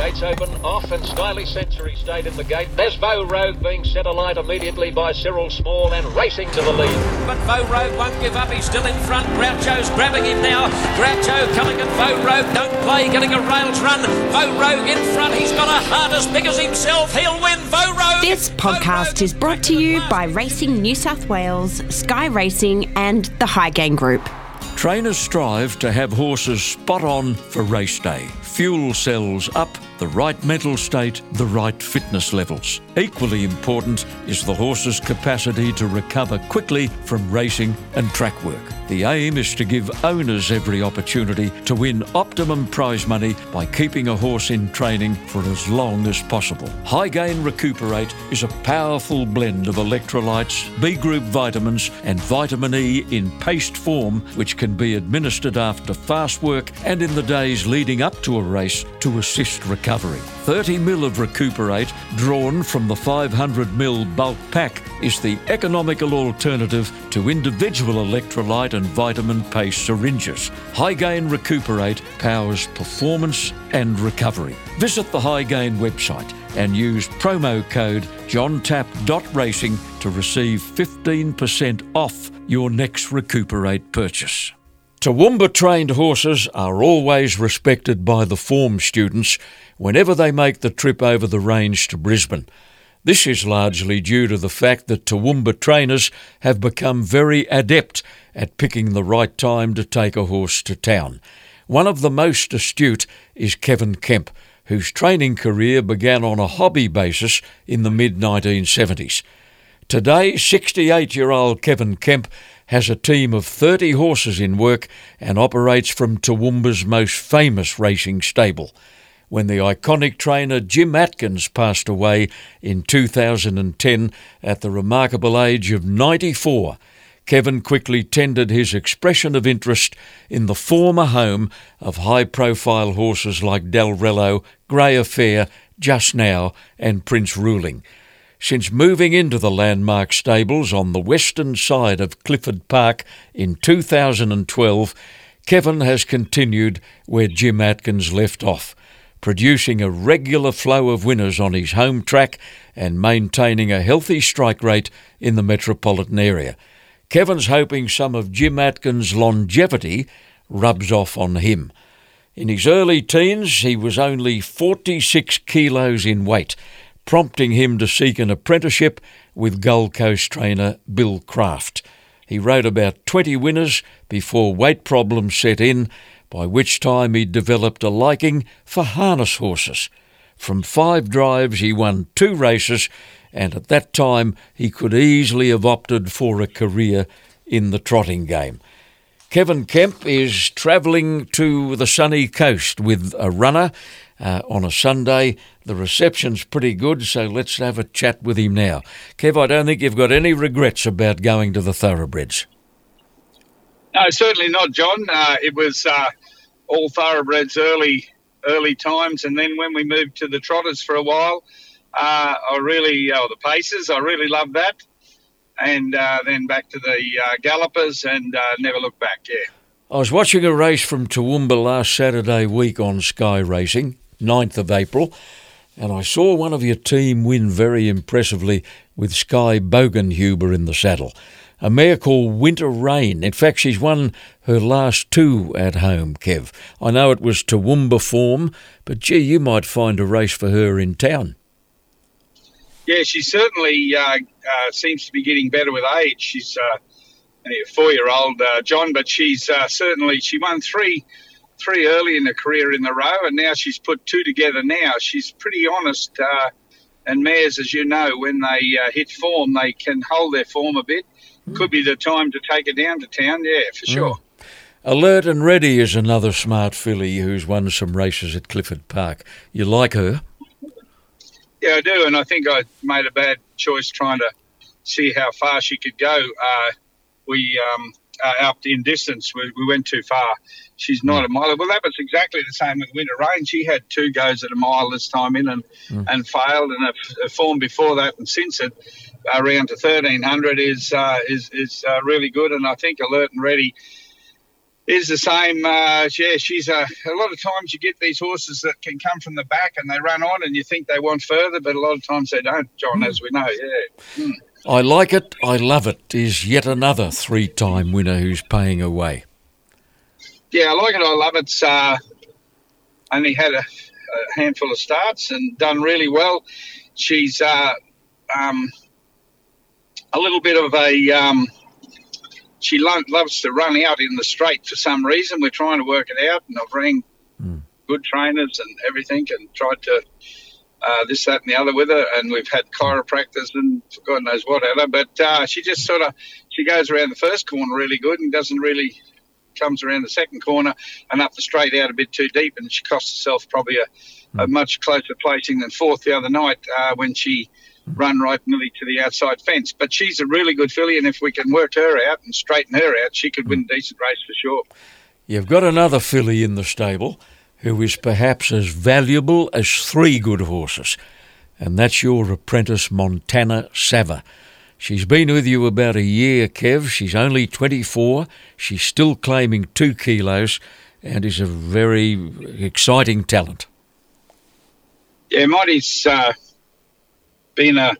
Gates open, off, and Stylish Century stayed in the gate. There's Vo Rogue being set alight immediately by Cyril Small and racing to the lead. But Vo Rogue won't give up. He's still in front. Groucho's grabbing him now. Groucho coming at Vo Rogue. Don't play, getting a rails run. Vo Rogue in front. He's got a heart as big as himself. He'll win. Vo Rogue. This podcast is brought to you by Racing New South Wales, Sky Racing, and the Highgain Group. Trainers strive to have horses spot on for race day. Fuel cells up, the right mental state, the right fitness levels. Equally important is the horse's capacity to recover quickly from racing and track work. The aim is to give owners every opportunity to win optimum prize money by keeping a horse in training for as long as possible. High Gain Recuperate is a powerful blend of electrolytes, B group vitamins, and vitamin E in paste form, which can be administered after fast work and in the days leading up to a race to assist recovery. 30 ml of Recuperate, drawn from the 500 ml bulk pack, is the economical alternative to individual electrolyte and vitamin paste syringes. High Gain Recuperate powers performance and recovery. Visit the High Gain website and use promo code johntap.racing to receive 15% off your next Recuperate purchase. Toowoomba trained horses are always respected by the form students whenever they make the trip over the range to Brisbane. This is largely due to the fact that Toowoomba trainers have become very adept at picking the right time to take a horse to town. One of the most astute is Kevin Kemp, whose training career began on a hobby basis in the mid 1970s. Today, 68 year old Kevin Kemp has a team of 30 horses in work and operates from Toowoomba's most famous racing stable. When the iconic trainer Jim Atkins passed away in 2010 at the remarkable age of 94, Kevin quickly tendered his expression of interest in the former home of high profile horses like Dalrello, Grey Affair, Just Now, and Prince Ruling. Since moving into the landmark stables on the western side of Clifford Park in 2012, Kevin has continued where Jim Atkins left off, producing a regular flow of winners on his home track and maintaining a healthy strike rate in the metropolitan area. Kevin's hoping some of Jim Atkins' longevity rubs off on him. In his early teens, he was only 46 kilos in weight prompting him to seek an apprenticeship with Gold Coast trainer Bill Kraft. He rode about 20 winners before weight problems set in, by which time he'd developed a liking for harness horses. From five drives, he won two races, and at that time he could easily have opted for a career in the trotting game. Kevin Kemp is travelling to the sunny coast with a runner uh, on a Sunday. The reception's pretty good, so let's have a chat with him now. Kev, I don't think you've got any regrets about going to the thoroughbreds. No, certainly not, John. Uh, it was uh, all thoroughbreds early, early times, and then when we moved to the trotters for a while, uh, I really, oh, the paces, I really loved that, and uh, then back to the uh, gallopers, and uh, never looked back. Yeah. I was watching a race from Toowoomba last Saturday week on Sky Racing, 9th of April, and I saw one of your team win very impressively with Skye Bogenhuber in the saddle. A mare called Winter Rain. In fact, she's won her last two at home, Kev. I know it was Toowoomba form, but gee, you might find a race for her in town. Yeah, she certainly uh, uh, seems to be getting better with age. She's uh, a four-year-old, uh, John, but she's uh, certainly she won three three early in her career in the row, and now she's put two together. Now she's pretty honest. Uh, and mares, as you know, when they uh, hit form, they can hold their form a bit. Mm. Could be the time to take her down to town. Yeah, for mm. Alert and Ready is another smart filly who's won some races at Clifford Park. You like her? Yeah, I do, and I think I made a bad choice trying to see how far she could go. Uh, we um, uh, up in distance, we, we, went too far. She's not mm. a mile. Well, that was exactly the same with Winter Rain. She had two goes at a mile this time in and, mm. and failed, and her, form before that and since it around to 1300 is uh, is is uh, really good. And I think Alert and Ready is the same. Uh, yeah, she's a. A lot of times you get these horses that can come from the back and they run on, and you think they want further, but a lot of times they don't. John, as we know, yeah. Mm. I like it. I love it. Is yet another three-time winner who's paying away. Yeah, I like it. I love it. Uh, only had a, a, handful of starts and done really well. She's uh, um, a little bit of a. Um, she lo- loves to run out in the straight for some reason. We're trying to work it out, and I've rang mm. good trainers and everything, and tried to uh, this, that, and the other with her, and we've had chiropractors and God knows what at her. But uh, she just sort of she goes around the first corner really good and doesn't really comes around the second corner and up the straight out a bit too deep, and she cost herself probably a, a hmm. much closer placing than fourth the other night uh, when she run right nearly to the outside fence. But she's a really good filly, and if we can work her out and straighten her out, she could win a decent race for sure. You've got another filly in the stable who is perhaps as valuable as three good horses, and that's your apprentice Montana Sava. She's been with you about a year, Kev. She's only 24. She's still claiming two kilos and is a very exciting talent. Yeah, Monty's uh, been a,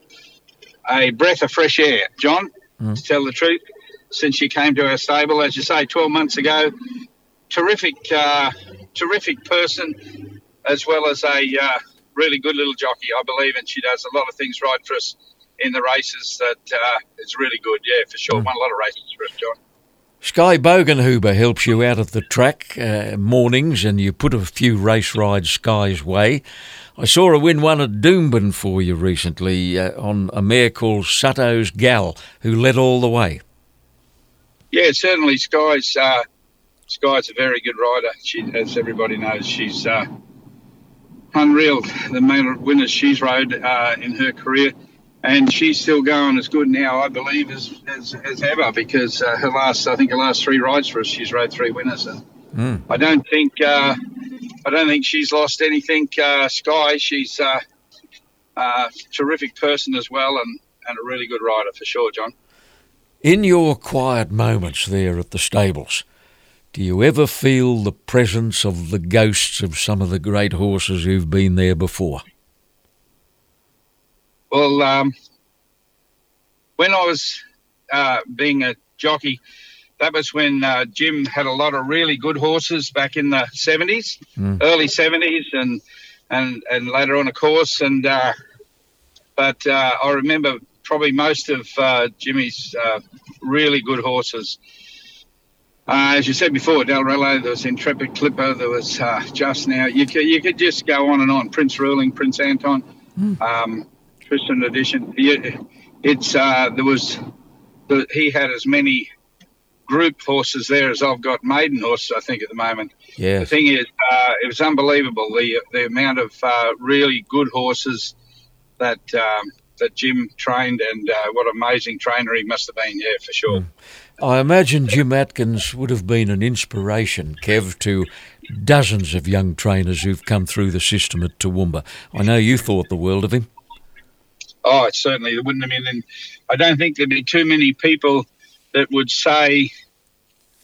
a breath of fresh air, John, mm. to tell the truth, since she came to our stable. As you say, 12 months ago, terrific, uh, terrific person, as well as a uh, really good little jockey, I believe, and she does a lot of things right for us in the races that uh, is really good. Yeah, for sure. Mm. Won a lot of races for us, John. Skye Bogenhuber helps you out of the track uh, mornings, and you put a few race rides Skye's way. I saw a win one at Doomben for you recently uh, on a mare called Sutto's Gal, who led all the way. Yeah, certainly. Skye's uh, Skye's a very good rider. She, as everybody knows, she's uh, unreal. The main winners she's rode uh, in her career and she's still going as good now, I believe, as as, as ever because uh, her last, I think, her last three rides for us, she's rode three winners, and mm. I don't think uh, I don't think she's lost anything. Uh, Skye, she's uh, a terrific person as well, and and a really good rider for sure, John. In your quiet moments there at the stables, do you ever feel the presence of the ghosts of some of the great horses who've been there before? Well, um, when I was uh, being a jockey, that was when uh, Jim had a lot of really good horses back in the 70s, mm. early 70s, and and and later on, of course. And uh, but uh, I remember probably most of uh, Jimmy's uh, really good horses. as you said before, Del Dalrello, there was Intrepid Clipper, there was just now. You could, you could just go on and on. Prince Ruling, Prince Anton. Mm. Um, Christian edition. It's uh, there was the, he had as many group horses there as I've got maiden horses. I think at the moment. Yeah. The thing is, uh, it was unbelievable the the amount of uh, really good horses that um, that Jim trained, and uh, what an amazing trainer he must have been. Yeah, for sure. Mm. I imagine Jim Atkins would have been an inspiration, Kev, to dozens of young trainers who've come through the system at Toowoomba. I know you thought the world of him. Oh, certainly there wouldn't have been. I don't think there'd be too many people that would say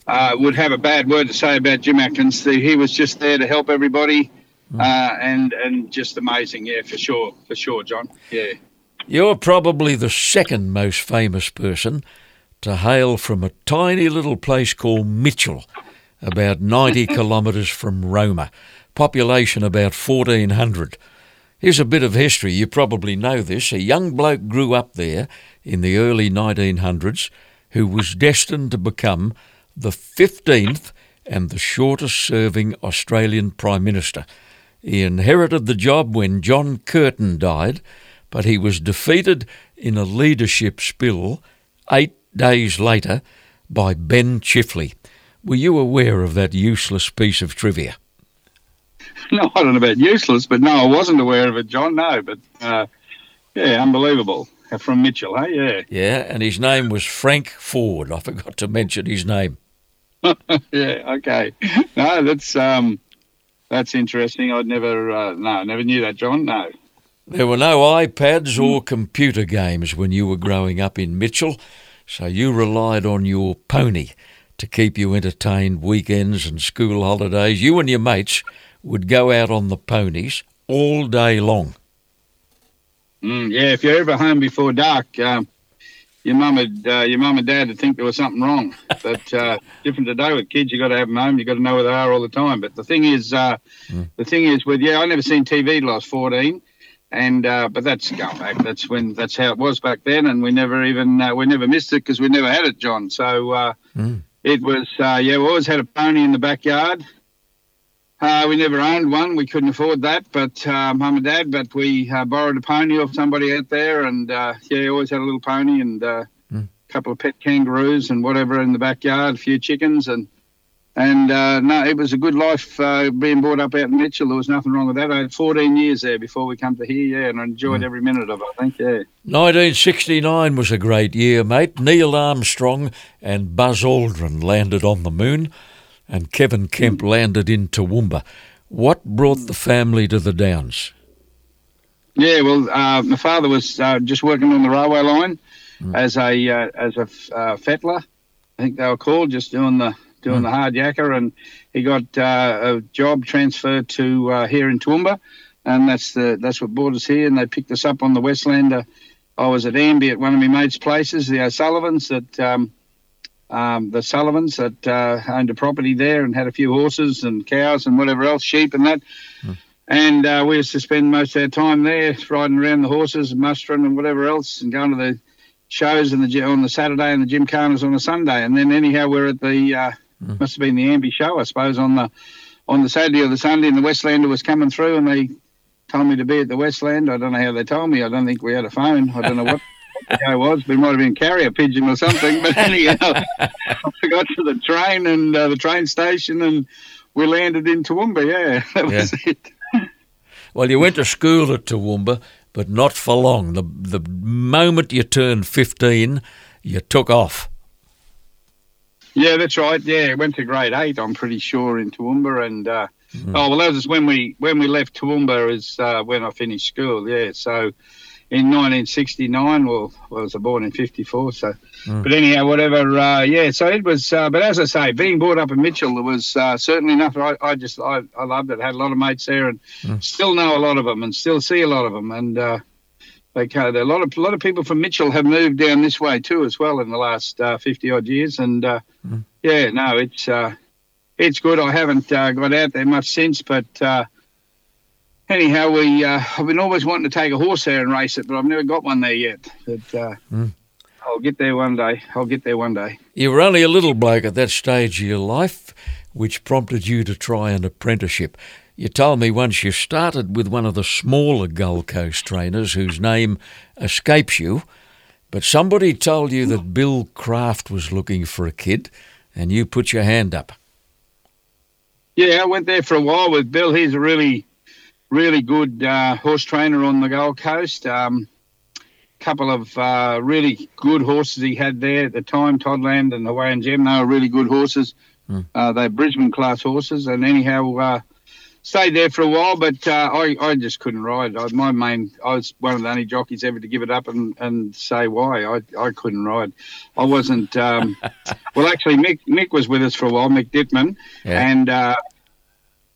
uh, would have a bad word to say about Jim Atkins. He was just there to help everybody, mm. uh, and and just amazing. Yeah, for sure, for sure, John. Yeah. You're probably the second most famous person to hail from a tiny little place called Mitchell, about 90 kilometres from Roma, population about 1400. Here's a bit of history. You probably know this. A young bloke grew up there in the early 1900s who was destined to become the 15th and the shortest serving Australian Prime Minister. He inherited the job when John Curtin died, but he was defeated in a leadership spill eight days later by Ben Chifley. Were you aware of that useless piece of trivia? no, I don't know about useless, but no, I wasn't aware of it, John. No, but uh, yeah, unbelievable. From Mitchell, hey, yeah. Yeah, and his name was Frank Forde. I forgot to mention his name. yeah, okay. No, that's um, that's interesting. I'd never, uh, no, never knew that, John. No. There were no iPads or computer games when you were growing up in Mitchell, so you relied on your pony to keep you entertained weekends and school holidays. You and your mates would go out on the ponies all day long. Mm, yeah, if you're ever home before dark, um, your mum and uh, your mum and dad would think there was something wrong. But uh, different today with kids, you got to have them home. You got to know where they are all the time. But the thing is, uh, mm. the thing is with yeah, I never seen TV till I was fourteen, and uh, but that's going back. That's when that's how it was back then, and we never even uh, we never missed it because we never had it, John. So uh, mm. it was yeah, we always had a pony in the backyard. Uh, we never owned one. We couldn't afford that, but uh, mum and dad. But we uh, borrowed a pony off somebody out there, and uh, yeah, always had a little pony and a uh, mm. couple of pet kangaroos and whatever in the backyard, a few chickens, and and uh, no, it was a good life being brought up out in Mitchell. There was nothing wrong with that. I had 14 years there before we come to here, yeah, and I enjoyed mm. every minute of it. I think, yeah. 1969 was a great year, mate. Neil Armstrong and Buzz Aldrin landed on the moon and Kevin Kemp landed in Toowoomba. What brought the family to the Downs? Yeah, well, uh, my father was uh, just working on the railway line mm. as a uh, as a uh, fettler, I think they were called, just doing the doing mm. the hard yakka, and he got uh, a job transferred to uh, here in Toowoomba, and that's the that's what brought us here, and they picked us up on the Westlander. I was at Amby at one of my mates' places, the O'Sullivans, that um, um, the Sullivans that uh, owned a property there and had a few horses and cows and whatever else, sheep and that. Mm. And uh, we used to spend most of our time there riding around the horses and mustering and whatever else and going to the shows in the, on the Saturday and the gymkhanas on the Sunday. And then anyhow, we're at the, uh, mm. must have been the Amby show, I suppose, on the on the Saturday or the Sunday and the Westlander was coming through and they told me to be at the Westland. I don't know how they told me. I don't think we had a phone. I don't know what I was. It might have been carrier pigeon or something. But anyhow, I got to the train and uh, the train station, and we landed in Toowoomba. Yeah, that was it. Well, you went to school at Toowoomba, but not for long. The the moment you turned fifteen, you took off. Yeah, that's right. Yeah, went to grade eight. I'm pretty sure in Toowoomba, and uh, mm. oh well, that was when we when we left Toowoomba is uh, when I finished school. Yeah, so in 1969. Well, I was born in 54. So, mm. but anyhow, whatever. Uh, yeah. So it was. Uh, but as I say, being brought up in Mitchell, it was uh, certainly enough. I, I just I, I loved it. Had a lot of mates there, and mm. still know a lot of them, and still see a lot of them. And uh, they a lot of a lot of people from Mitchell have moved down this way too, as well, in the last uh, 50 odd years. And uh, mm. yeah, no, it's it's good. I haven't got out there much since, but anyhow, we uh, I've been always wanting to take a horse there and race it, but I've never got one there yet. But uh, mm. I'll get there one day. I'll get there one day. You were only a little bloke at that stage of your life, which prompted you to try an apprenticeship. You told me once you started with one of the smaller Gold Coast trainers whose name escapes you, but somebody told you that Bill Kraft was looking for a kid, and you put your hand up. Yeah, I went there for a while with Bill. He's a really really good uh, horse trainer on the Gold Coast. Um, couple of uh, really good horses he had there at the time, Toddland and Hawaiian Gem. They were really good horses. Mm. Uh, they're Brisbane class horses. And anyhow, uh, stayed there for a while, but uh, I, I just couldn't ride. I, my main, I was one of the only jockeys ever to give it up and, and say why. I, I couldn't ride. I wasn't. Um, well, actually, Mick Mick was with us for a while, Mick Dittman, yeah. and uh,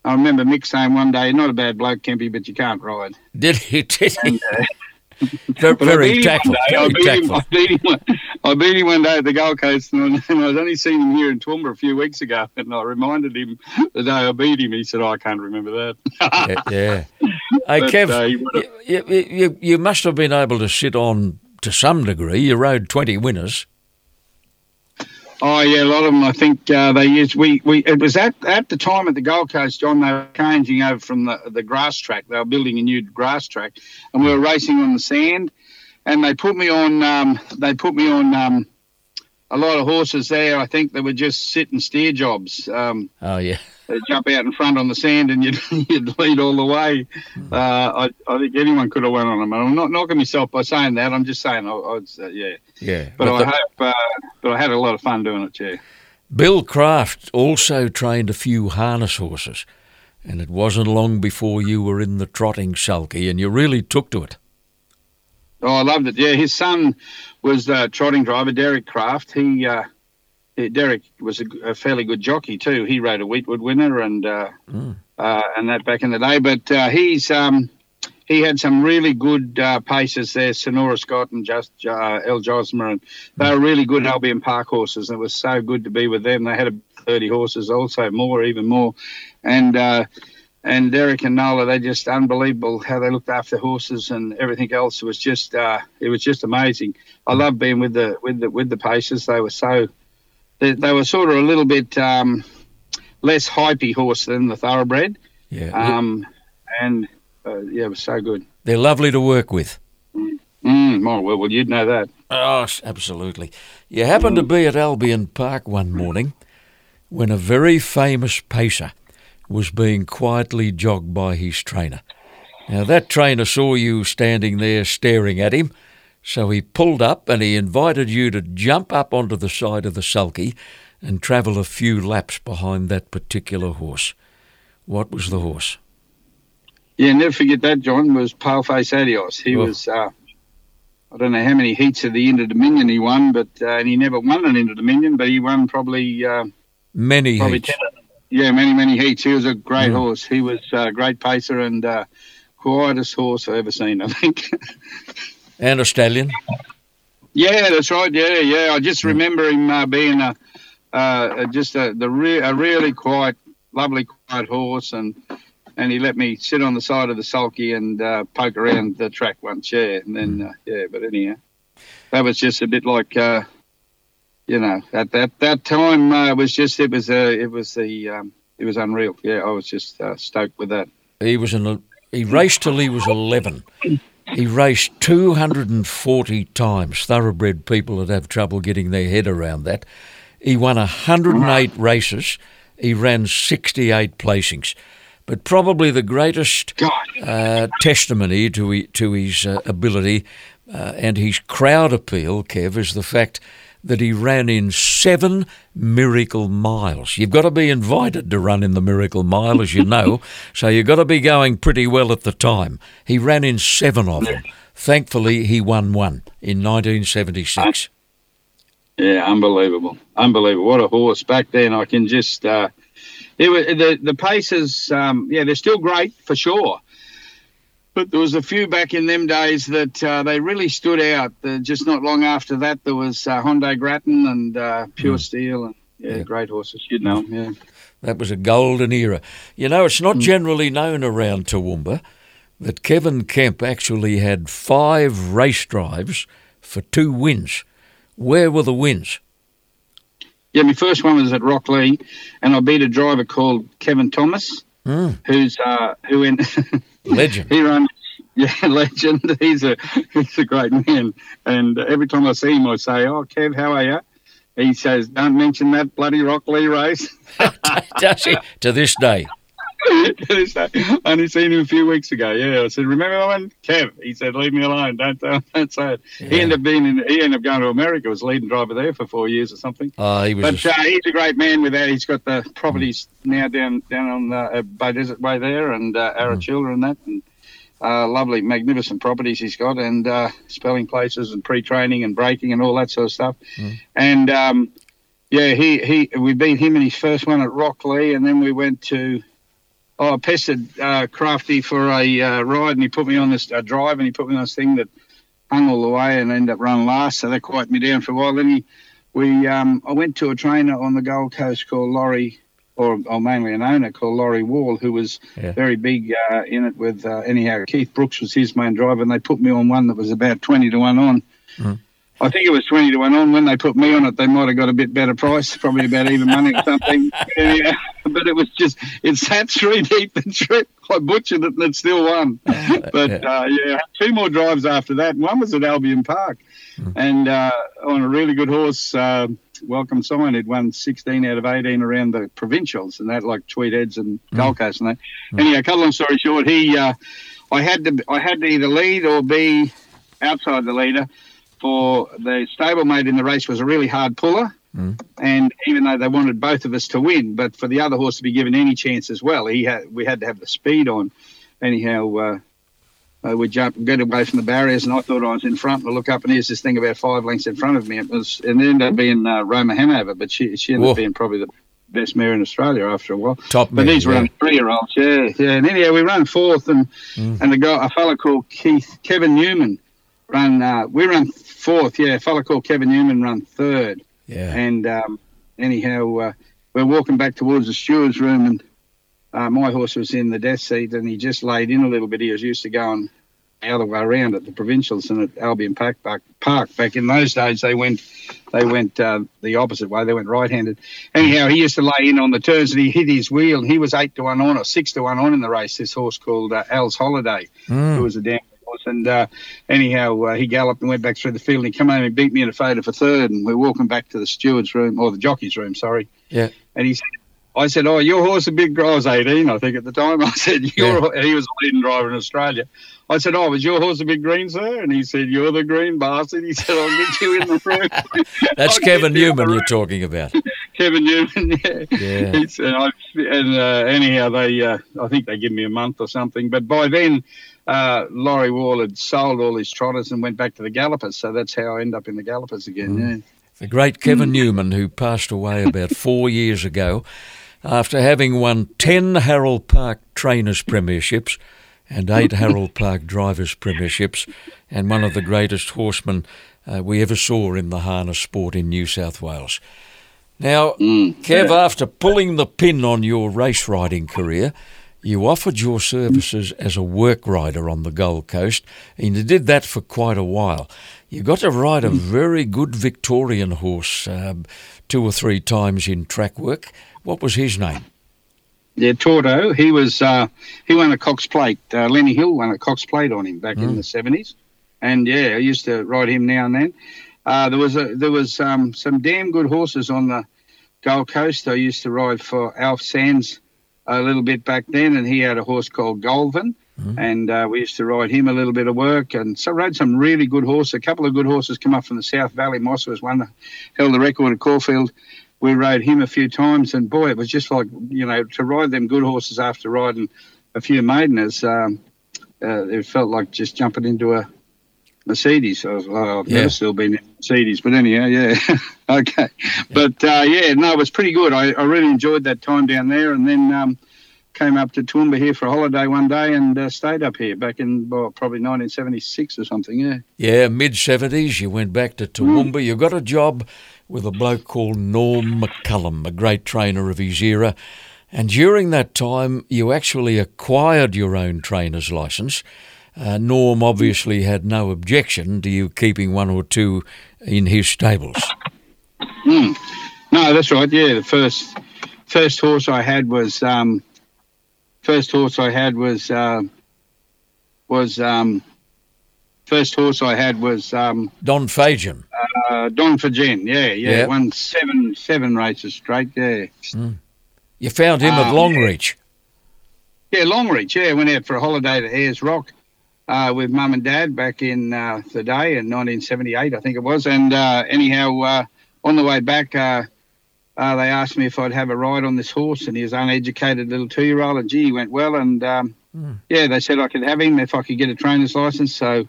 I remember Mick saying one day, "Not a bad bloke, Kempy, but you can't ride." Did he? Did he? And, uh, very tactful. I beat, him, I, beat him, I beat him one day at the Gold Coast, and I, was only seen him here in Toowoomba a few weeks ago. And I reminded him the day I beat him. He said, oh, "I can't remember that." yeah, yeah. Hey, but, Kev, uh, you, you, you must have been able to sit on to some degree. You rode twenty winners. Oh yeah, a lot of them. I think uh, they used. We, we it was at at the time at the Gold Coast, John. They were changing over from the the grass track. They were building a new grass track, and we were racing on the sand. And they put me on. Um, they put me on um, a lot of horses there. I think they were just sit and steer jobs. Um, oh yeah. They'd jump out in front on the sand and you'd, you'd lead all the way. Uh, I, I think anyone could have won on them. And I'm not knocking myself by saying that. I'm just saying, I, would uh, yeah. Yeah. But, but I the, hope, uh, but I had a lot of fun doing it, yeah. Bill Kraft also trained a few harness horses, and it wasn't long before you were in the trotting sulky, and you really took to it. Oh, I loved it. Yeah, his son was the trotting driver, Derek Kraft. He uh, Derek was a, a fairly good jockey too. He rode a Weetwood winner and uh, uh, and that back in the day. But uh, he's um, he had some really good uh, paces there. Sonora Scott and just uh, El Josmer, and they were really good Albion Park horses. And it was so good to be with them. They had a 30 horses, also more, even more, and. Uh, and Derek and Nola, they just unbelievable how they looked after horses and everything else. It was just, uh, it was just amazing. I love being with the with the with the paces. They were so, they, they were sort of a little bit um, less hypey horse than the thoroughbred. Yeah. Um, and uh, yeah, it was so good. They're lovely to work with. Mm, oh, well, well, you'd know that. Oh, absolutely. You happened to be at Albion Park one morning when a very famous pacer was being quietly jogged by his trainer. Now, that trainer saw you standing there staring at him, so he pulled up and he invited you to jump up onto the side of the sulky and travel a few laps behind that particular horse. What was the horse? Yeah, never forget that. John was Paleface Adios. He Oh. was. Uh, I don't know how many heats of the Inter Dominion he won, but uh, and he never won an Inter Dominion, but he won probably uh, Many probably heats. ten. Yeah, many many heats. He was a great Mm. horse. He was a great pacer and uh, quietest horse I've ever seen. I think. And a stallion. Yeah, that's right. Yeah, yeah. I just remember him uh, being a uh, just a the re- a really quiet, lovely, quiet horse, and and he let me sit on the side of the sulky and uh, poke around the track once. Yeah, and then uh, yeah. But anyhow, that was just a bit like. Uh, you know, at that that time uh, was just it was uh, it was the um, it was unreal. Yeah, I was just uh, stoked with that. He was an, he raced till he was 11. He raced 240 times. Thoroughbred people would have trouble getting their head around that. He won 108 races. He ran 68 placings. But probably the greatest uh, testimony to, he, to his uh, ability uh, and his crowd appeal, Kev, is the fact that he ran in seven miracle miles. You've got to be invited to run in the miracle mile, as you know, so you've got to be going pretty well at the time. He ran in seven of them. Thankfully, he won one in 1976. Yeah, unbelievable, unbelievable. What a horse back then. I can just, uh, it was the the paces. Um, yeah, they're still great for sure. But there was a few back in them days that uh, they really stood out. Uh, just not long after that, there was uh, Hondo Grattan and uh, Pure Steel, and yeah, Yeah. great horses. You'd know Yeah. That was a golden era. You know, it's not generally known around Toowoomba that Kevin Kemp actually had five race drives for two wins. Where were the wins? Yeah, my first one was at Rocklea, and I beat a driver called Kevin Thomas, Mm, who's uh, who in legend. he runs. Yeah, legend. He's a he's a great man, and every time I see him, I say, "Oh, Kev, how are you?" He says, "Don't mention that bloody Rocklea race." Does he? To this day. I only seen him a few weeks ago. Yeah, I said, "Remember that one, Kev?" He said, "Leave me alone. Don't don't, don't say it." He ended up being in, he ended up going to America. Was leading driver there for four years or something. Oh, he was. But uh, he's a great man with that. He's got the properties now down down on uh, Beaudesert Way there and uh, Arachilla and that. And, uh, lovely, magnificent properties he's got, and uh, spelling places and pre-training and braking and all that sort of stuff. And um, yeah, he, he we beat him in his first one at Rocklea, and then we went to. I pestered uh, Crafty for a uh, ride, and he put me on this uh, drive, and he put me on this thing that hung all the way, and ended up running last. So that quieted me down for a while. Then he we um, I went to a trainer on the Gold Coast called Laurie, or, or mainly an owner called Laurie Wall, who was Yeah. very big uh, in it with uh, anyhow. Keith Brooks was his main driver, and they put me on one that was about twenty to one on. Mhm. I think it was twenty to one on. When they put me on it, they might have got a bit better price, probably about even money or something. Yeah, but it was just it sat three deep the trip. I butchered it and it still won. But uh, yeah, two more drives after that. One was at Albion Park, and uh, on a really good horse. Uh, Welcome Sign had won 16 out of 18 around the provincials and that, like Tweed Heads and Gold Coast and that. Anyhow, cut long story short, he, uh, I had to, I had to either lead or be outside the leader. For the stablemate in the race was a really hard puller, and even though they wanted both of us to win, but for the other horse to be given any chance as well, he had, we had to have the speed on. Anyhow, uh, uh, we jump, get away from the barriers, and I thought I was in front. And I look up, and here's this thing about five lengths in front of me. It was, and it ended up being uh, Roma Hanover, but she she ended Whoa. up being probably the best mare in Australia after a while. Top But these were yeah. three year olds, yeah, yeah. And anyhow, we ran fourth, and Mm. and the guy, a fella called Keith Kevin Newman, ran. Uh, we ran fourth, yeah. A fella called Kevin Newman ran third. Yeah. And um, anyhow, uh, we're walking back towards the steward's room, and uh, my horse was in the death seat, and he just laid in a little bit. He was used to going the other way around at the provincials and at Albion Park. Back, Park. back in those days, they went they went uh, the opposite way. They went right-handed. Anyhow, he used to lay in on the turns, and he hit his wheel. And he was eight to one on or six to one on in the race. This horse called uh, Al's Holiday, who was a horse. And uh, anyhow, uh, he galloped and went back through the field. And he came home and beat me in a photo for third. And we're walking back to the steward's room or the jockey's room, sorry. Yeah. And he said, I said, oh, your horse a big. I was 18, I think, at the time. I said, your and he was a leading driver in Australia. I said, oh, was your horse a big green, sir? And he said, you're the green bastard. He said, I'll get you in the room. That's Kevin get you in the Newman you're talking about. Kevin Newman, yeah. Yeah. He said, I, and uh, anyhow, they, uh, I think they give me a month or something. But by then, uh, Laurie Wall had sold all his trotters and went back to the Gallopers. So that's how I end up in the Gallopers again. Yeah. The great Kevin Newman, who passed away about four years ago after having won 10 Harold Park Trainers Premierships and eight Harold Park Drivers Premierships, and one of the greatest horsemen uh, we ever saw in the harness sport in New South Wales. Now, Kev, after pulling the pin on your race riding career, you offered your services as a work rider on the Gold Coast, and you did that for quite a while. You got to ride a very good Victorian horse um, two or three times in track work. What was his name? Yeah, Tauto. He was uh, he won a Cox Plate. Uh, Lenny Hill won a Cox Plate on him back in the seventies, and yeah, I used to ride him now and then. Uh, there was a, there was um, some damn good horses on the Gold Coast. I used to ride for Alf Sands a little bit back then, and he had a horse called Golvin, and uh, we used to ride him a little bit of work, and so rode some really good horses. A couple of good horses come up from the South Valley. Moss was one that held the record at Caulfield we rode him a few times, and boy, it was just like you know to ride them good horses after riding a few maideners. Um, uh, it felt like just jumping into a Mercedes. I was, well, I've Yeah. never still been in Mercedes, but anyhow, yeah, okay. But uh, yeah, no, it was pretty good. I, I really enjoyed that time down there, and then um, came up to Toowoomba here for a holiday one day and uh, stayed up here back in well, probably 1976 or something. Yeah. Yeah, mid 70s, you went back to Toowoomba. You got a job with a bloke called Norm McCullum, a great trainer of his era. And during that time, you actually acquired your own trainer's license. Uh, Norm obviously had no objection to you keeping one or two in his stables. No, that's right. Yeah, the first first horse I had was um, first horse I had was uh, was um, first horse I had was um, Don Fajan. uh, Don Fajen. Yeah, yeah, Yeah. won seven seven races straight. Yeah, You found him at Um, Longreach. yeah, Longreach. Yeah, went out for a holiday to Ayers Rock. Uh, with mum and dad back in uh, the day in 1978, I think it was. And uh, anyhow, uh, on the way back, uh, uh, they asked me if I'd have a ride on this horse, and he was an uneducated little two-year-old, and gee, he went well. And um, yeah, they said I could have him if I could get a trainer's license. So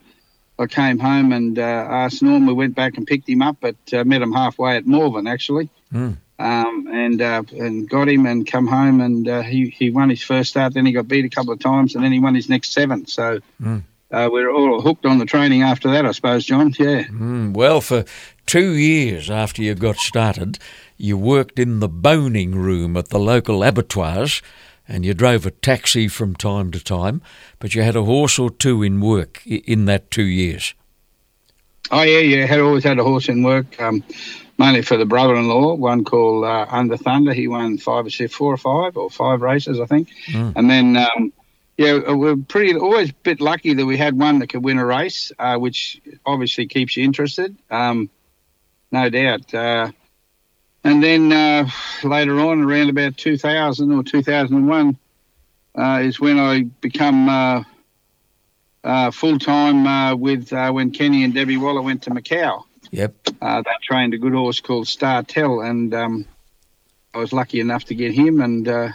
I came home and uh, asked Norm. We went back and picked him up, but uh, met him halfway at Morven actually, Mm. Um, and uh, and got him and come home and uh, he he won his first start. Then he got beat a couple of times, and then he won his next seven. So. Uh, we we're all hooked on the training after that, I suppose, John. Yeah. Mm, well, for two years after you got started, you worked in the boning room at the local abattoirs and you drove a taxi from time to time, but you had a horse or two in work in that two years. Oh yeah, yeah. Had always had a horse in work, um, mainly for the brother-in-law. One called uh, Under Thunder. He won five or six, four or five or five races, I think. And then, um, yeah, uh, we're pretty always a bit lucky that we had one that could win a race, uh, which obviously keeps you interested, um, no doubt. Uh, and then uh, later on, around about 2000 or 2001, uh, is when I become. Uh, uh, full time uh, with uh, when Kenny and Debbie Waller went to Macau. Yep. Uh, they trained a good horse called Star Tell, and um, I was lucky enough to get him, and uh,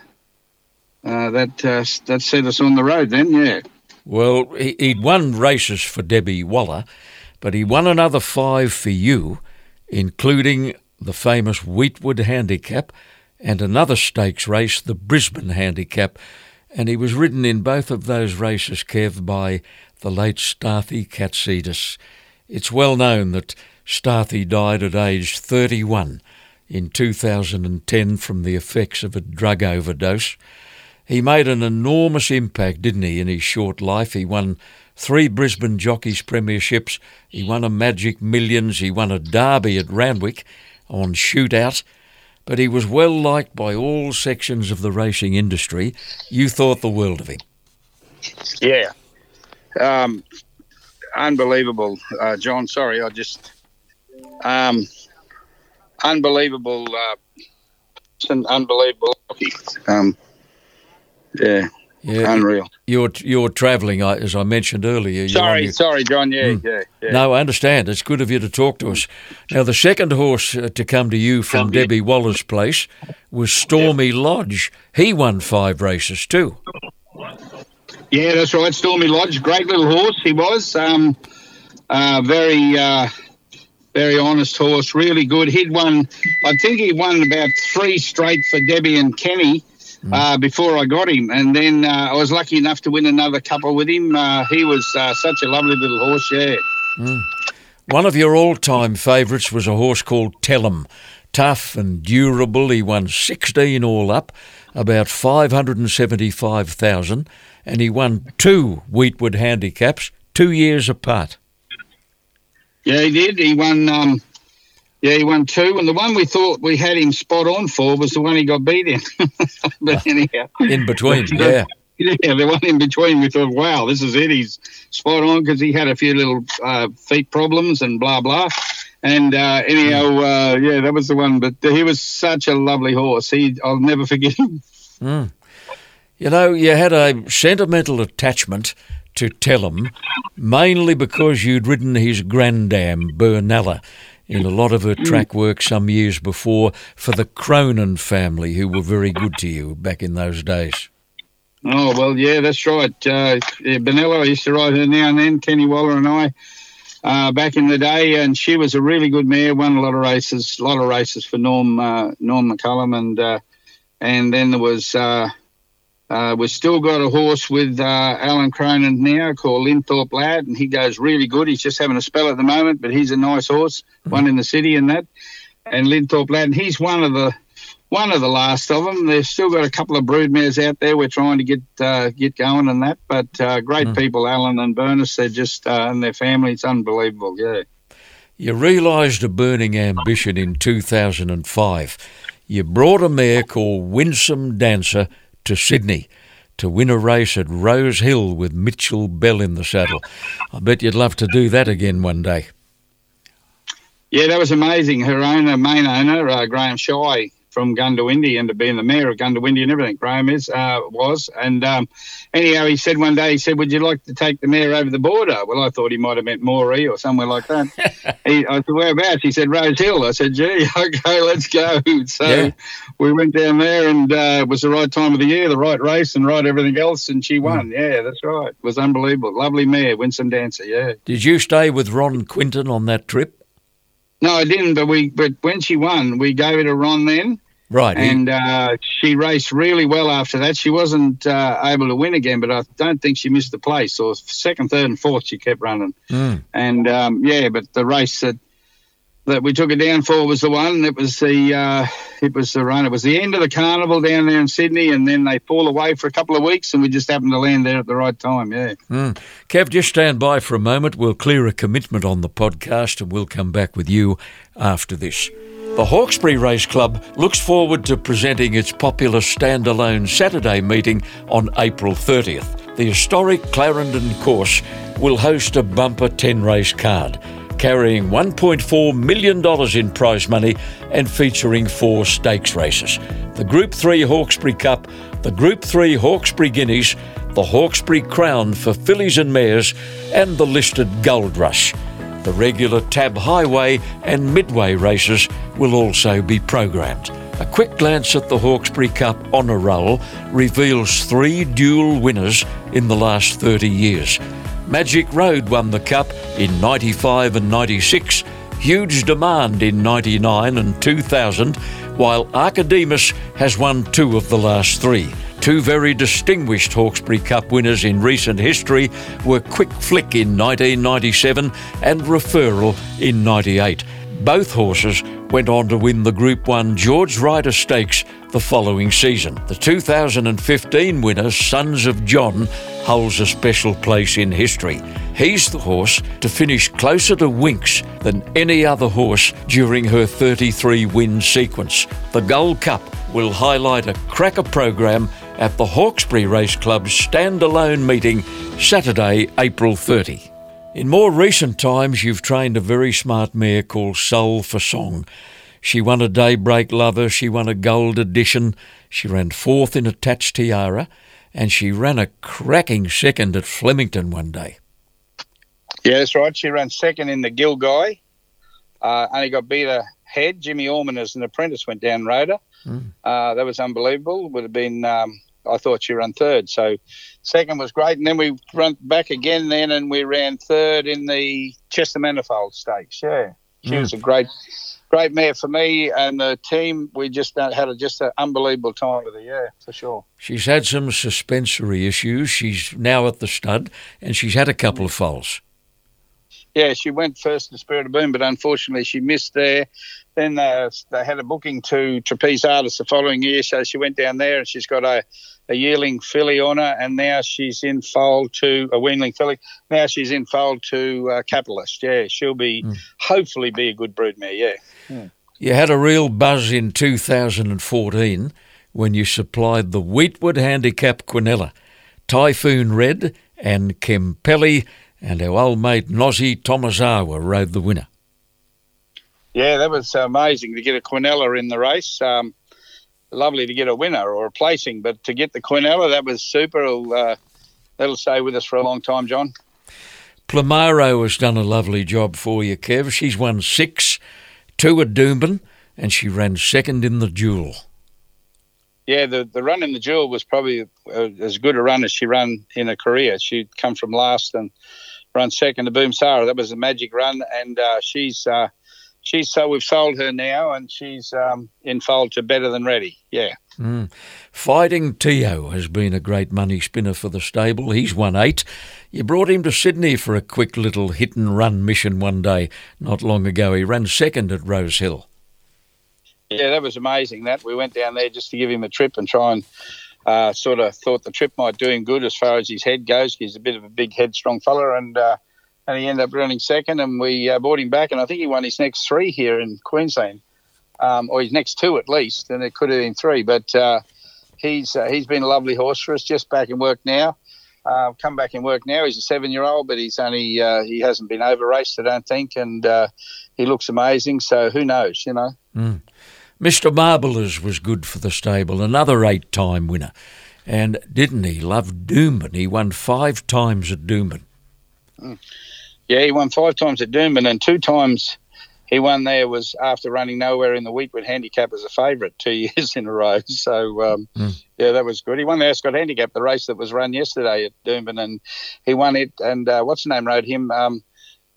uh, that uh, that set us on the road. Then, yeah, Well, he'd won races for Debbie Waller, but he won another five for you, including the famous Weetwood Handicap and another stakes race, the Brisbane Handicap. And he was ridden in both of those races, Kev, by the late Stathi Katsidis. It's well known that Stathi died at age 31 in 2010 from the effects of a drug overdose. He made an enormous impact, didn't he, in his short life? He won three Brisbane Jockeys Premierships, he won a Magic Millions, he won a Derby at Randwick on Shoot Out, but he was well liked by all sections of the racing industry. You thought the world of him. Yeah. Um, unbelievable, uh, John. Sorry, I just. Um, unbelievable. Uh, unbelievable. Um, yeah. Yeah, unreal. You're you're travelling, as I mentioned earlier. Sorry, your, sorry, John. Yeah, mm. yeah, yeah, No, I understand. It's good of you to talk to us. Now, the second horse uh, to come to you from Debbie Waller's place was Stormy Lodge. He won five races too. Yeah, that's right. Stormy Lodge, great little horse. He was um, uh, very. Uh, very honest horse, really good. He'd won, I think he won about three straight for Debbie and Kenny mm. uh, before I got him. And then uh, I was lucky enough to win another couple with him. Uh, he was uh, such a lovely little horse, yeah. Mm. One of your all time favourites was a horse called Tellum. Tough and durable. He won 16 all up, about 575,000, and he won two Weetwood handicaps two years apart. Yeah, he did. He won um, yeah, he won two, and the one we thought we had him spot on for was the one he got beat in. but anyhow, in between, yeah. Yeah, the one in between, we thought, wow, this is it. He's spot on because he had a few little uh, feet problems and blah, blah. And uh, anyhow, uh, yeah, that was the one. But he was such a lovely horse. He, I'll never forget him. Mm. You know, you had a sentimental attachment to Tellum, mainly because you'd ridden his grandam, Burnella in a lot of her track work some years before for the Cronin family, who were very good to you back in those days. Oh, well, yeah, that's right. Uh, yeah, Benella, used to ride her now and then, Kenny Waller and I, uh, back in the day, and she was a really good mare, won a lot of races, a lot of races for Norm uh, Norm McCullum, and uh, and then there was uh, uh, we've still got a horse with uh, Alan Cronin now called Linthorpe Lad, and he goes really good. He's just having a spell at the moment, but he's a nice horse, mm-hmm. one in the city and that. And Linthorpe Lad, and he's one of the one of the last of them. They've still got a couple of broodmares out there. We're trying to get uh, get going and that, but uh, great mm. people, Alan and Bernice. They're just uh, and their family. It's unbelievable. Yeah. You realised a burning ambition in 2005. You brought a mare called Winsome Dancer to Sydney to win a race at Rose Hill with Mitchell Bell in the saddle. I bet you'd love to do that again one day. Yeah, that was amazing. Her owner, main owner, uh, Graeme Scheu, from Goondiwindi and to being the mayor of Goondiwindi and everything. Graham is uh, was, and um, anyhow, he said one day, he said, "Would you like to take the mayor over the border?" Well, I thought he might have meant Moree or somewhere like that. he, I said, "Whereabouts?" He said, "Rose Hill." I said, "Gee, okay, let's go." So yeah. we went down there, and uh, it was the right time of the year, the right race, and right everything else, and she won. Mm. Yeah, that's right. It was unbelievable. Lovely mare, Winsome Dancer. Yeah. Did you stay with Ron Quinton on that trip? No, I didn't. But we, but when she won, we gave it a Ron then, Right. And uh, she raced really well after that. She wasn't uh, able to win again, but I don't think she missed the place. Or second, third, and fourth, she kept running. Mm. And um, yeah, but the race that that we took her down for was the one. It was the uh, it was the run. It was the end of the carnival down there in Sydney, and then they fall away for a couple of weeks, and we just happened to land there at the right time. Yeah. Mm. Kev, just stand by for a moment. We'll clear a commitment on the podcast, and we'll come back with you after this. The Hawkesbury Race Club looks forward to presenting its popular standalone Saturday meeting on April 30th. The historic Clarendon course will host a bumper 10 race card carrying $1.4 million in prize money and featuring four stakes races the Group 3 Hawkesbury Cup, the Group 3 Hawkesbury Guineas, the Hawkesbury Crown for fillies and mares, and the listed Gold Rush. The regular Tab Highway and Midway races will also be programmed. A quick glance at the Hawkesbury Cup honour roll reveals three dual winners in the last 30 years. Magic Road won the Cup in 95 and 96, huge demand in 99 and 2000, while Archedemus has won two of the last three. Two very distinguished Hawkesbury Cup winners in recent history were Quick Flick in 1997 and Referral in 98. Both horses went on to win the Group 1 George Ryder Stakes the following season. The 2015 winner, Sons of John, holds a special place in history. He's the horse to finish closer to Winx than any other horse during her 33 win sequence. The Gold Cup will highlight a cracker program at the Hawkesbury Race Club's standalone meeting Saturday, April 30. In more recent times, you've trained a very smart mare called Soul for Song. She won a Daybreak Lover, she won a Gold Edition, she ran fourth in Attached Tiara, and she ran a cracking second at Flemington one day. Yeah, that's right. She ran second in the Gilgai. Uh, only got beat ahead. Jimmy Orman as an apprentice went down Rhoda. Mm. Uh, that was unbelievable. Would have been, um, I thought she ran third. So second was great. And then we ran back again then and we ran third in the Chester Manifold Stakes. Yeah. She mm. was a great, great mare for me and the team. We just had a, just an unbelievable time with her, yeah, for sure. She's had some suspensory issues. She's now at the stud and she's had a couple of falls. Yeah, she went first to Spirit of Boom, but unfortunately she missed there. Then uh, they had a booking to Trapeze Artist the following year, so she went down there and she's got a, a yearling filly on her, and now she's in foal to a weanling filly. Now she's in foal to uh, Capitalist. Yeah, she'll be mm. hopefully be a good broodmare. Yeah. Mm. You had a real buzz in 2014 when you supplied the Weetwood Handicap Quinella, Typhoon Red, and Kempelli, and our old mate Nosy Tomazawa rode the winner. Yeah, that was amazing to get a Quinella in the race. Um, lovely to get a winner or a placing, but to get the Quinella, that was super. Uh, that'll stay with us for a long time, John. Plamaro has done a lovely job for you, Kev. She's won six, two at Doomben, and she ran second in the duel. Yeah, the, the run in the duel was probably uh, as good a run as she ran in her career. She'd come from last and run second to Boom Sarah. That was a magic run, and uh, she's uh, she's so we've sold her now, and she's um, in fold to better than ready. Yeah. Mm. Fighting Tio has been a great money spinner for the stable. He's won eight. You brought him to Sydney for a quick little hit and run mission one day not long ago. He ran second at Rose Hill. Yeah, that was amazing. That we went down there just to give him a trip and try and uh, sort of thought the trip might do him good as far as his head goes. He's a bit of a big, headstrong fella, and uh, and he ended up running second, and we uh, brought him back, and I think he won his next three here in Queensland, um, or his next two at least, and it could have been three. But uh, he's uh, he's been a lovely horse for us, just back in work now. Uh, come back in work now. He's a seven-year-old, but he's only uh, he hasn't been over raced, I don't think, and uh, he looks amazing. So who knows, you know. Mm. Mr. Marbles was good for the stable, another eight-time winner, and didn't he love Doomben? He won five times at Doomben. Mm. Yeah, he won five times at Doomben and two times he won there was after running nowhere in the week Weetwood Handicap as a favourite two years in a row. So, um, mm. yeah, that was good. He won the Ascot Handicap, the race that was run yesterday at Doomben, and he won it. And uh, what's the name rode him? Um,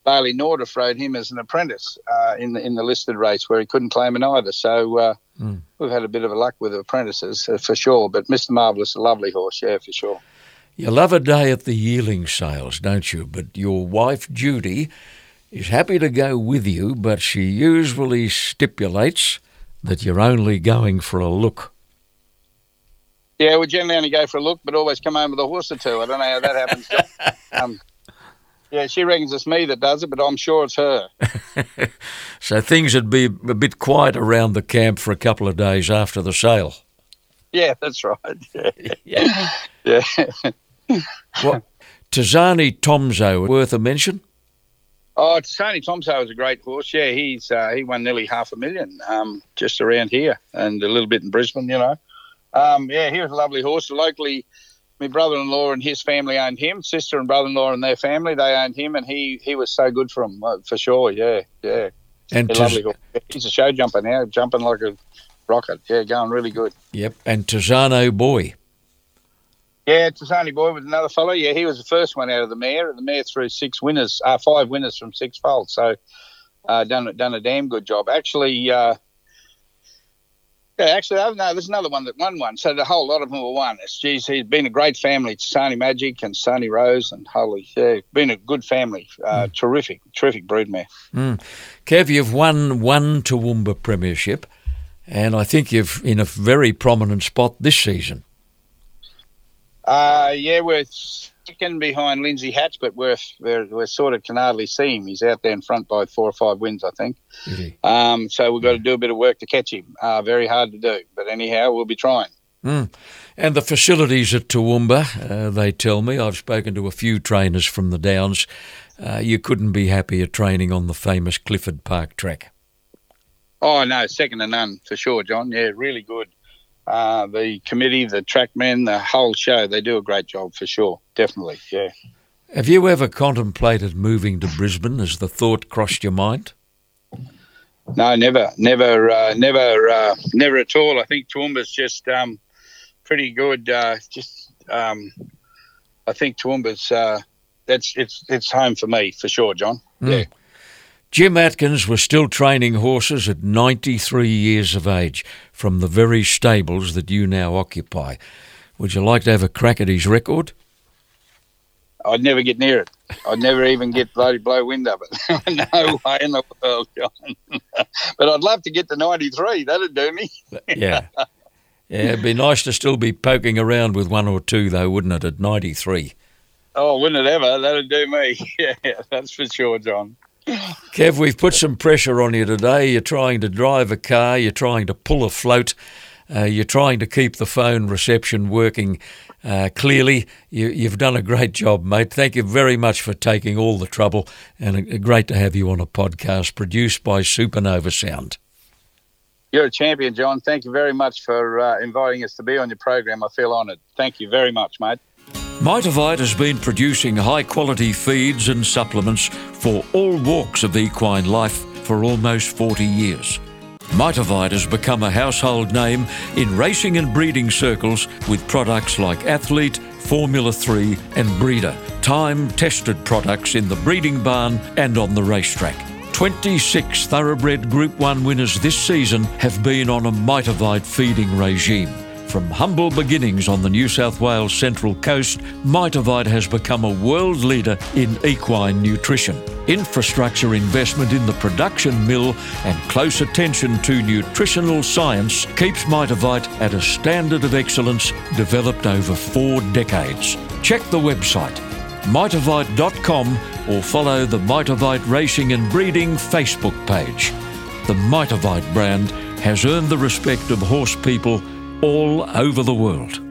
Baylee Nothdurft rode him as an apprentice uh, in the in the listed race where he couldn't claim it either. So uh, mm. we've had a bit of a luck with apprentices uh, for sure. But Mr. Marvelous, a lovely horse, yeah, for sure. You love a day at the yearling sales, don't you? But your wife, Judy, is happy to go with you, but she usually stipulates that you're only going for a look. Yeah, we generally only go for a look, but always come home with a horse or two. I don't know how that happens. um, yeah, she reckons it's me that does it, but I'm sure it's her. so things would be a bit quiet around the camp for a couple of days after the sale. Yeah, that's right. Yeah. Yeah. what? Tazani Tomzo, worth a mention? Oh, Tazani Tomzo is a great horse. Yeah, he's uh, he won nearly half a million um, just around here and a little bit in Brisbane, you know. Um, yeah, he was a lovely horse. Locally, my brother-in-law and his family owned him. Sister and brother-in-law and their family they owned him, and he he was so good for them uh, for sure. Yeah, yeah. And Taz- lovely horse. He's a show jumper now, jumping like a rocket. Yeah, going really good. Yep, and Tizano Boy. Yeah, Tizano Boy was another fellow. Yeah, he was the first one out of the mare. The mare threw six winners, uh, five winners from six foals. So uh, done done a damn good job. Actually, uh, yeah, actually, oh, no, there's another one that won one. So the whole lot of them were one. It's, geez, he's been a great family. Sony Magic and Sony Rose and holy, yeah, been a good family. Uh, mm. Terrific, terrific broodmare. Mm. Kev, you've won one Toowoomba Premiership, and I think you've in a very prominent spot this season. Uh, yeah, we're second behind Lindsay Hatch, but we're, we're, we're sort of can hardly see him. He's out there in front by four or five wins, I think. Um, so we've got to do a bit of work to catch him. Uh, very hard to do, but anyhow, we'll be trying. Mm. And the facilities at Toowoomba, uh, they tell me, I've spoken to a few trainers from the Downs, uh, you couldn't be happier training on the famous Clifford Park track. Oh, no, second to none for sure, John. Yeah, really good uh, the committee, the trackmen, the whole show. They do a great job for sure. Definitely, yeah. Have you ever contemplated moving to Brisbane? Has the thought crossed your mind? No, never, never, uh, never, uh, never at all. I think Toowoomba's just um, pretty good. Uh, just, um, I think Toowoomba's uh, that's it's it's home for me for sure, John. Mm. Yeah. Jim Atkins was still training horses at 93 years of age from the very stables that you now occupy. Would you like to have a crack at his record? I'd never get near it. I'd never even get bloody blow wind of it. no way in the world, John. but I'd love to get to 93. That'd do me. yeah. Yeah, it'd be nice to still be poking around with one or two, though, wouldn't it, at 93? Oh, wouldn't it ever? That'd do me. Yeah, that's for sure, John. Kev, we've put some pressure on you today. You're trying to drive a car, you're trying to pull a float, uh, you're trying to keep the phone reception working uh, clearly. You, have done a great job, mate. Thank you very much for taking all the trouble, and uh, great to have you on a podcast produced by Supernova Sound. You're a champion, John. Thank you very much for uh, inviting us to be on your program. I feel honoured. Thank you very much, mate. Mitavite has been producing high quality feeds and supplements for all walks of equine life for almost 40 years. Mitavite has become a household name in racing and breeding circles with products like Athlete, Formula 3, and Breeder, time tested products in the breeding barn and on the racetrack. 26 thoroughbred Group 1 winners this season have been on a Mitavite feeding regime. From humble beginnings on the New South Wales Central Coast, Mitavite has become a world leader in equine nutrition. Infrastructure investment in the production mill and close attention to nutritional science keeps Mitavite at a standard of excellence developed over four decades. Check the website mitavite.com or follow the Mitavite Racing and Breeding Facebook page. The Mitavite brand has earned the respect of horse people all over the world.